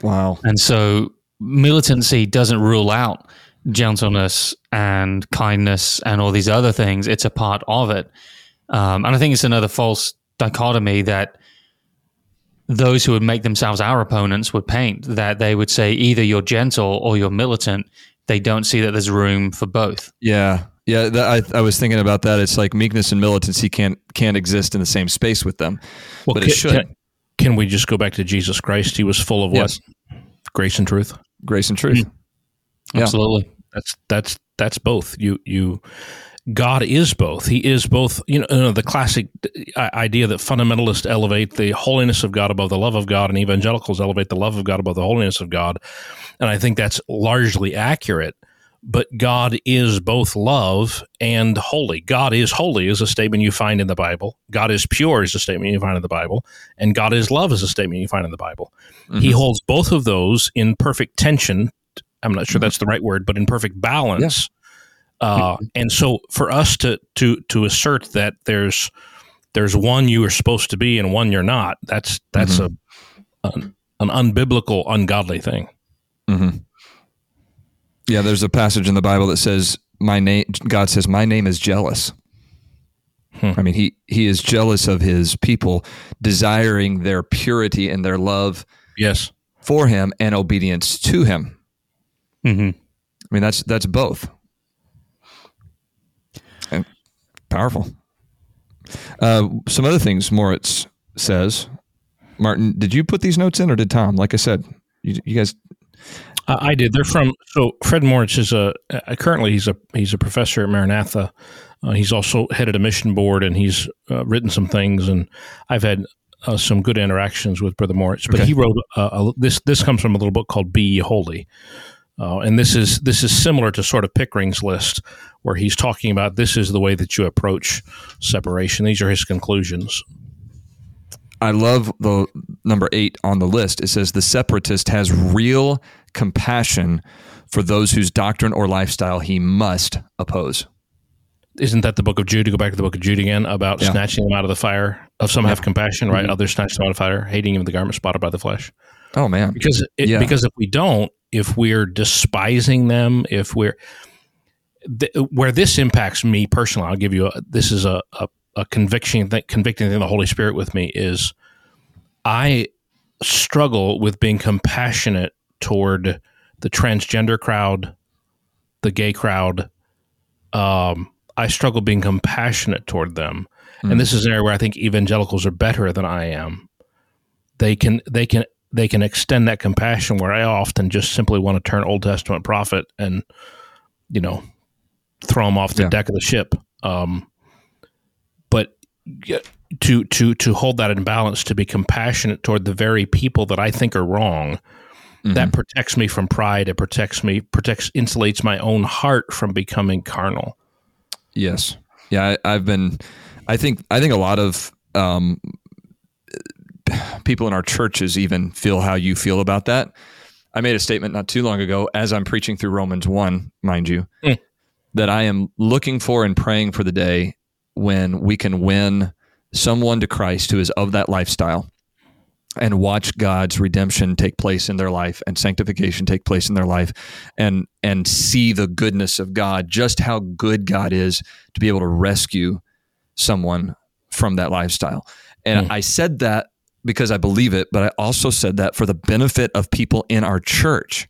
Wow. And so militancy doesn't rule out gentleness and kindness and all these other things. It's a part of it. Um, and I think it's another false dichotomy that those who would make themselves our opponents would paint that they would say either you're gentle or you're militant. They don't see that there's room for both. Yeah. Yeah, that, I, I was thinking about that. It's like meekness and militancy can't can't exist in the same space with them, Well, but can, it should. Can, can we just go back to Jesus Christ? He was full of Yes. what? Grace and truth. Grace and truth. Yeah. Absolutely. That's that's that's both. You you God is both. He is both. You know, you know, the classic uh, idea that fundamentalists elevate the holiness of God above the love of God, and evangelicals elevate the love of God above the holiness of God. And I think that's largely accurate. But God is both love and holy. God is holy is a statement you find in the Bible. God is pure is a statement you find in the Bible, and God is love is a statement you find in the Bible. He Mhm. holds both of those in perfect tension. I'm not sure that's the right word, but in perfect balance. Uh, and so, for us to to to assert that there's there's one you are supposed to be and one you're not, that's that's a an, an unbiblical, ungodly thing. hmm Yeah, there's a passage in the Bible that says, "My name." God says, "My name is jealous." Hmm. I mean, he he is jealous of his people, desiring their purity and their love Yes, for him and obedience to him. Hmm I mean, that's that's both. And powerful. Uh, some other things Moritz says. Martin, did you put these notes in, or did Tom? Like I said, you, you guys. I, I did. They're from so Fred Moritz is a uh, currently he's a he's a professor at Maranatha. Uh, he's also headed a mission board and he's uh, written some things. And I've had uh, some good interactions with Brother Moritz. But Okay. he wrote uh, a, this. This comes from a little book called "Be Holy," uh, and this is this is similar to sort of Pickering's list, where he's talking about this is the way that you approach separation. These are his conclusions. I love the number eight on the list. It says the separatist has real compassion for those whose doctrine or lifestyle he must oppose. Isn't that the book of Jude? To go back to the book of Jude again about Yeah. snatching them out of the fire. Of some have compassion, right? Mhm. Others snatch them out of fire, hating him the garment spotted by the flesh. Oh man, Because it, Yeah. because if we don't, if we're despising them, if we're th- where this impacts me personally, I'll give you a, this is a, a, a conviction convicting thing the Holy Spirit with me is I struggle with being compassionate toward the transgender crowd, the gay crowd. Um, I struggle being compassionate toward them, Mm. and this is an area where I think evangelicals are better than I am. They can they can they can extend that compassion where I often just simply want to turn Old Testament prophet and you know throw them off the Yeah. deck of the ship. Um, but to to to hold that in balance, to be compassionate toward the very people that I think are wrong, Mhm. that protects me from pride. It protects me, protects, insulates my own heart from becoming carnal. Yes. Yeah, I, I've been. I think. I think a lot of um, people in our churches even feel how you feel about that. I made a statement not too long ago, as I'm preaching through Romans one, mind you, Mm. that I am looking for and praying for the day when we can win someone to Christ who is of that lifestyle and watch God's redemption take place in their life and sanctification take place in their life and and see the goodness of God just how good God is to be able to rescue someone from that lifestyle and mm. I said that because I believe it but I also said that for the benefit of people in our church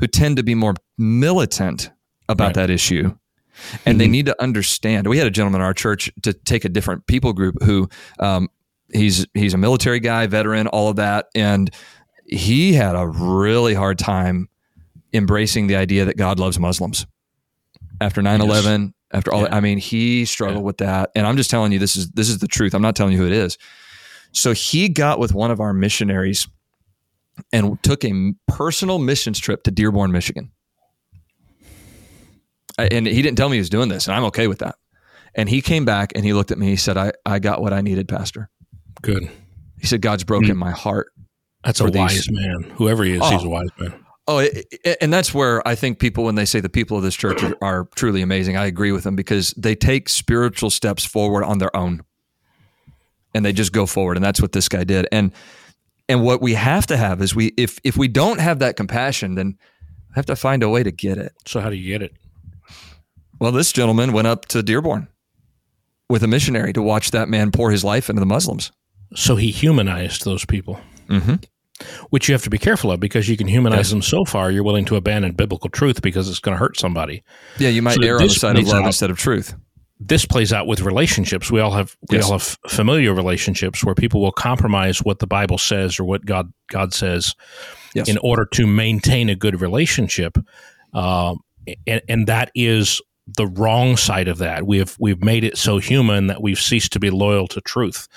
who tend to be more militant about right. that issue and mm-hmm. they need to understand. We had a gentleman in our church to take a different people group who um, he's he's a military guy, veteran, all of that, and he had a really hard time embracing the idea that God loves Muslims after 9-11 yes. after all yeah. i mean he struggled yeah. with that and i'm just telling you this is this is the truth i'm not telling you who it is so he got with one of our missionaries and took a personal missions trip to dearborn michigan and he didn't tell me he was doing this and i'm okay with that and he came back and he looked at me he said i, I got what i needed pastor Good. He said, God's broken mm. my heart. That's a wise man. Whoever he is, oh. he's a wise man. Oh, it, it, and that's where I think people, when they say the people of this church are, are, truly amazing, I agree with them because they take spiritual steps forward on their own, and they just go forward, and that's what this guy did. And and what we have to have is we if if we don't have that compassion, then we have to find a way to get it. So how do you get it? Well, this gentleman went up to Dearborn with a missionary to watch that man pour his life into the Muslims. So he humanized those people. Mm-hmm. Which you have to be careful of because you can humanize yes. them so far you're willing to abandon biblical truth because it's going to hurt somebody. Yeah, you might so err on the side of love out, instead of truth. This plays out with relationships. We all have we yes. all have familiar relationships where people will compromise what the Bible says or what God God says yes. in order to maintain a good relationship, uh, and, and that is the wrong side of that. We have we've made it so human that we've ceased to be loyal to truth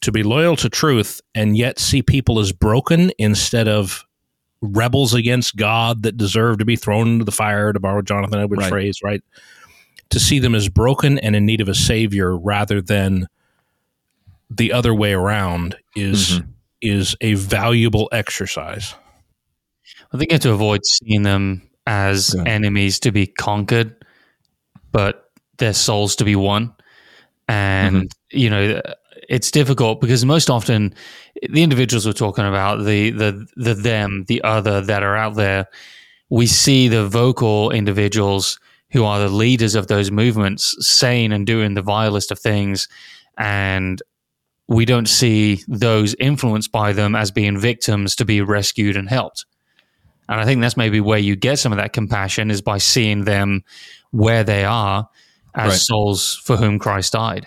to be loyal to truth and yet see people as broken instead of rebels against God that deserve to be thrown into the fire, to borrow Jonathan Edwards' right. phrase, right? To see them as broken and in need of a savior rather than the other way around is mm-hmm. is a valuable exercise. I think you have to avoid seeing them as yeah. enemies to be conquered, but their souls to be won. And mm-hmm. you know, it's difficult because most often the individuals we're talking about, the the the them, the other that are out there, we see the vocal individuals who are the leaders of those movements saying and doing the vilest of things, and we don't see those influenced by them as being victims to be rescued and helped. And I think that's maybe where you get some of that compassion is by seeing them where they are as right. souls for whom Christ died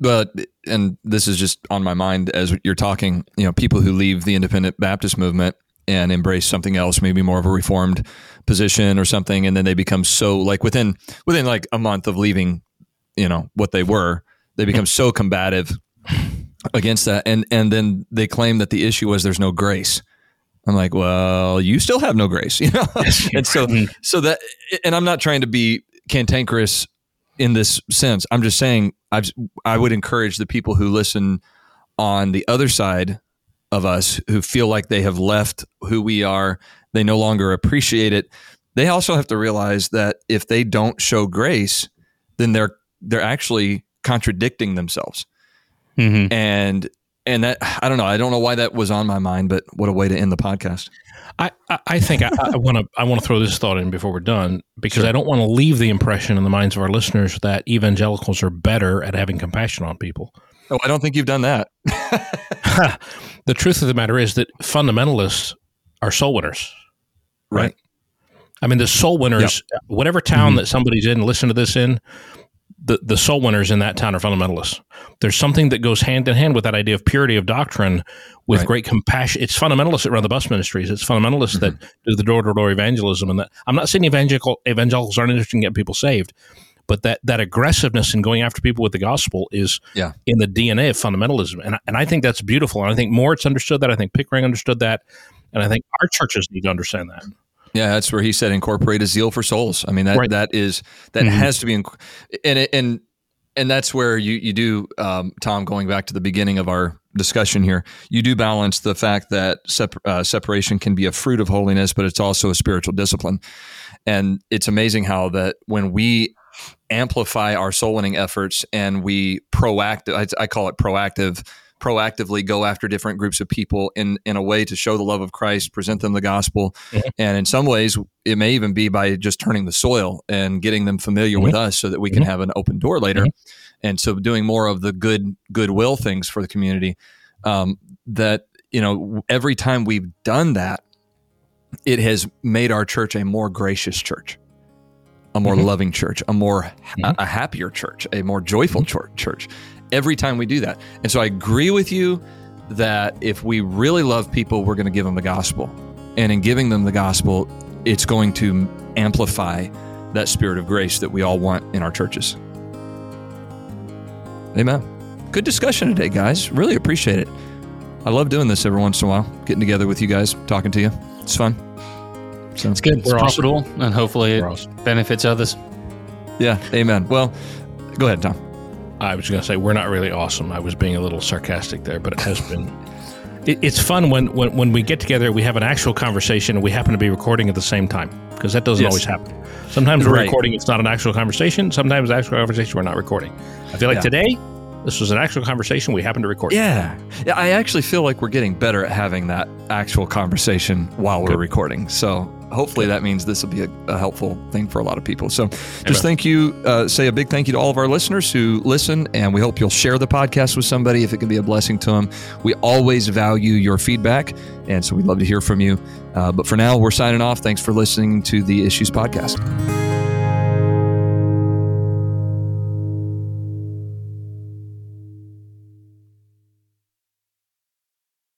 but and this is just on my mind as you're talking you know people who leave the independent baptist movement and embrace something else maybe more of a reformed position or something and then they become so like within within like a month of leaving you know what they were they become so combative against that and and then they claim that the issue was there's no grace. I'm like well you still have no grace you know? And so so that and i'm not trying to be cantankerous in this sense. I'm just saying I've, I would encourage the people who listen on the other side of us who feel like they have left who we are, they no longer appreciate it. They also have to realize that if they don't show grace, then they're they're actually contradicting themselves. Mm-hmm. And and that I don't know. I don't know why that was on my mind, but what a way to end the podcast. I, I think I want to I want to throw this thought in before we're done because sure. I don't want to leave the impression in the minds of our listeners that evangelicals are better at having compassion on people. Oh, I don't think you've done that. the truth of the matter is that fundamentalists are soul winners, right? right. I mean, the soul winners, yep. whatever town mm-hmm. that somebody's in, listen to this in, the, the soul winners in that town are fundamentalists. There's something that goes hand in hand with that idea of purity of doctrine with right. great compassion. It's fundamentalists that run the bus ministries. It's fundamentalists mm-hmm. that do the door to door evangelism. And that I'm not saying evangelical evangelicals aren't interested in getting people saved, but that, that aggressiveness in going after people with the gospel is yeah. in the DNA of fundamentalism. And, and I think that's beautiful. And I think Moritz understood that. I think Pickering understood that. And I think our churches need to understand that. Yeah, that's where he said incorporate a zeal for souls. I mean that right. that is that mm-hmm. has to be, inc- and and and that's where you you do, um, Tom. Going back to the beginning of our discussion here, you do balance the fact that uh, separation can be a fruit of holiness, but it's also a spiritual discipline, and it's amazing how that when we amplify our soul winning efforts and we proactive I, I, call it proactive proactively go after different groups of people in in a way to show the love of Christ present them the gospel mm-hmm. and in some ways it may even be by just turning the soil and getting them familiar mm-hmm. with us so that we can have an open door later and so doing more of the good goodwill things for the community um, that you know every time we've done that it has made our church a more gracious church a more mm-hmm. loving church, a more mm-hmm. a, a, happier church, a more joyful mm-hmm. church every time we do that. And so I agree with you that if we really love people, we're going to give them the gospel. And in giving them the gospel, it's going to amplify that spirit of grace that we all want in our churches. Amen. Good discussion today, guys. Really appreciate it. I love doing this every once in a while, getting together with you guys, talking to you. It's fun. So it's good. It's profitable, awesome. and hopefully it awesome. benefits others. Yeah. Amen. Well, go ahead, Tom. I was going to say we're not really awesome. I was being a little sarcastic there, but it has been. It, it's fun when, when when we get together, we have an actual conversation, and we happen to be recording at the same time because that doesn't yes. always happen. Sometimes we're right. recording; it's not an actual conversation. Sometimes actual conversation we're not recording. I feel like yeah. today this was an actual conversation we happened to record. Yeah. Yeah, I actually feel like we're getting better at having that actual conversation while we're Good. recording. So hopefully that means this will be a, a, helpful thing for a lot of people. So just Amen. thank you. Uh, say a big thank you to all of our listeners who listen, and we hope you'll share the podcast with somebody if it can be a blessing to them. We always value your feedback, and so we'd love to hear from you. Uh, but for now, we're signing off. Thanks for listening to the Issues Podcast.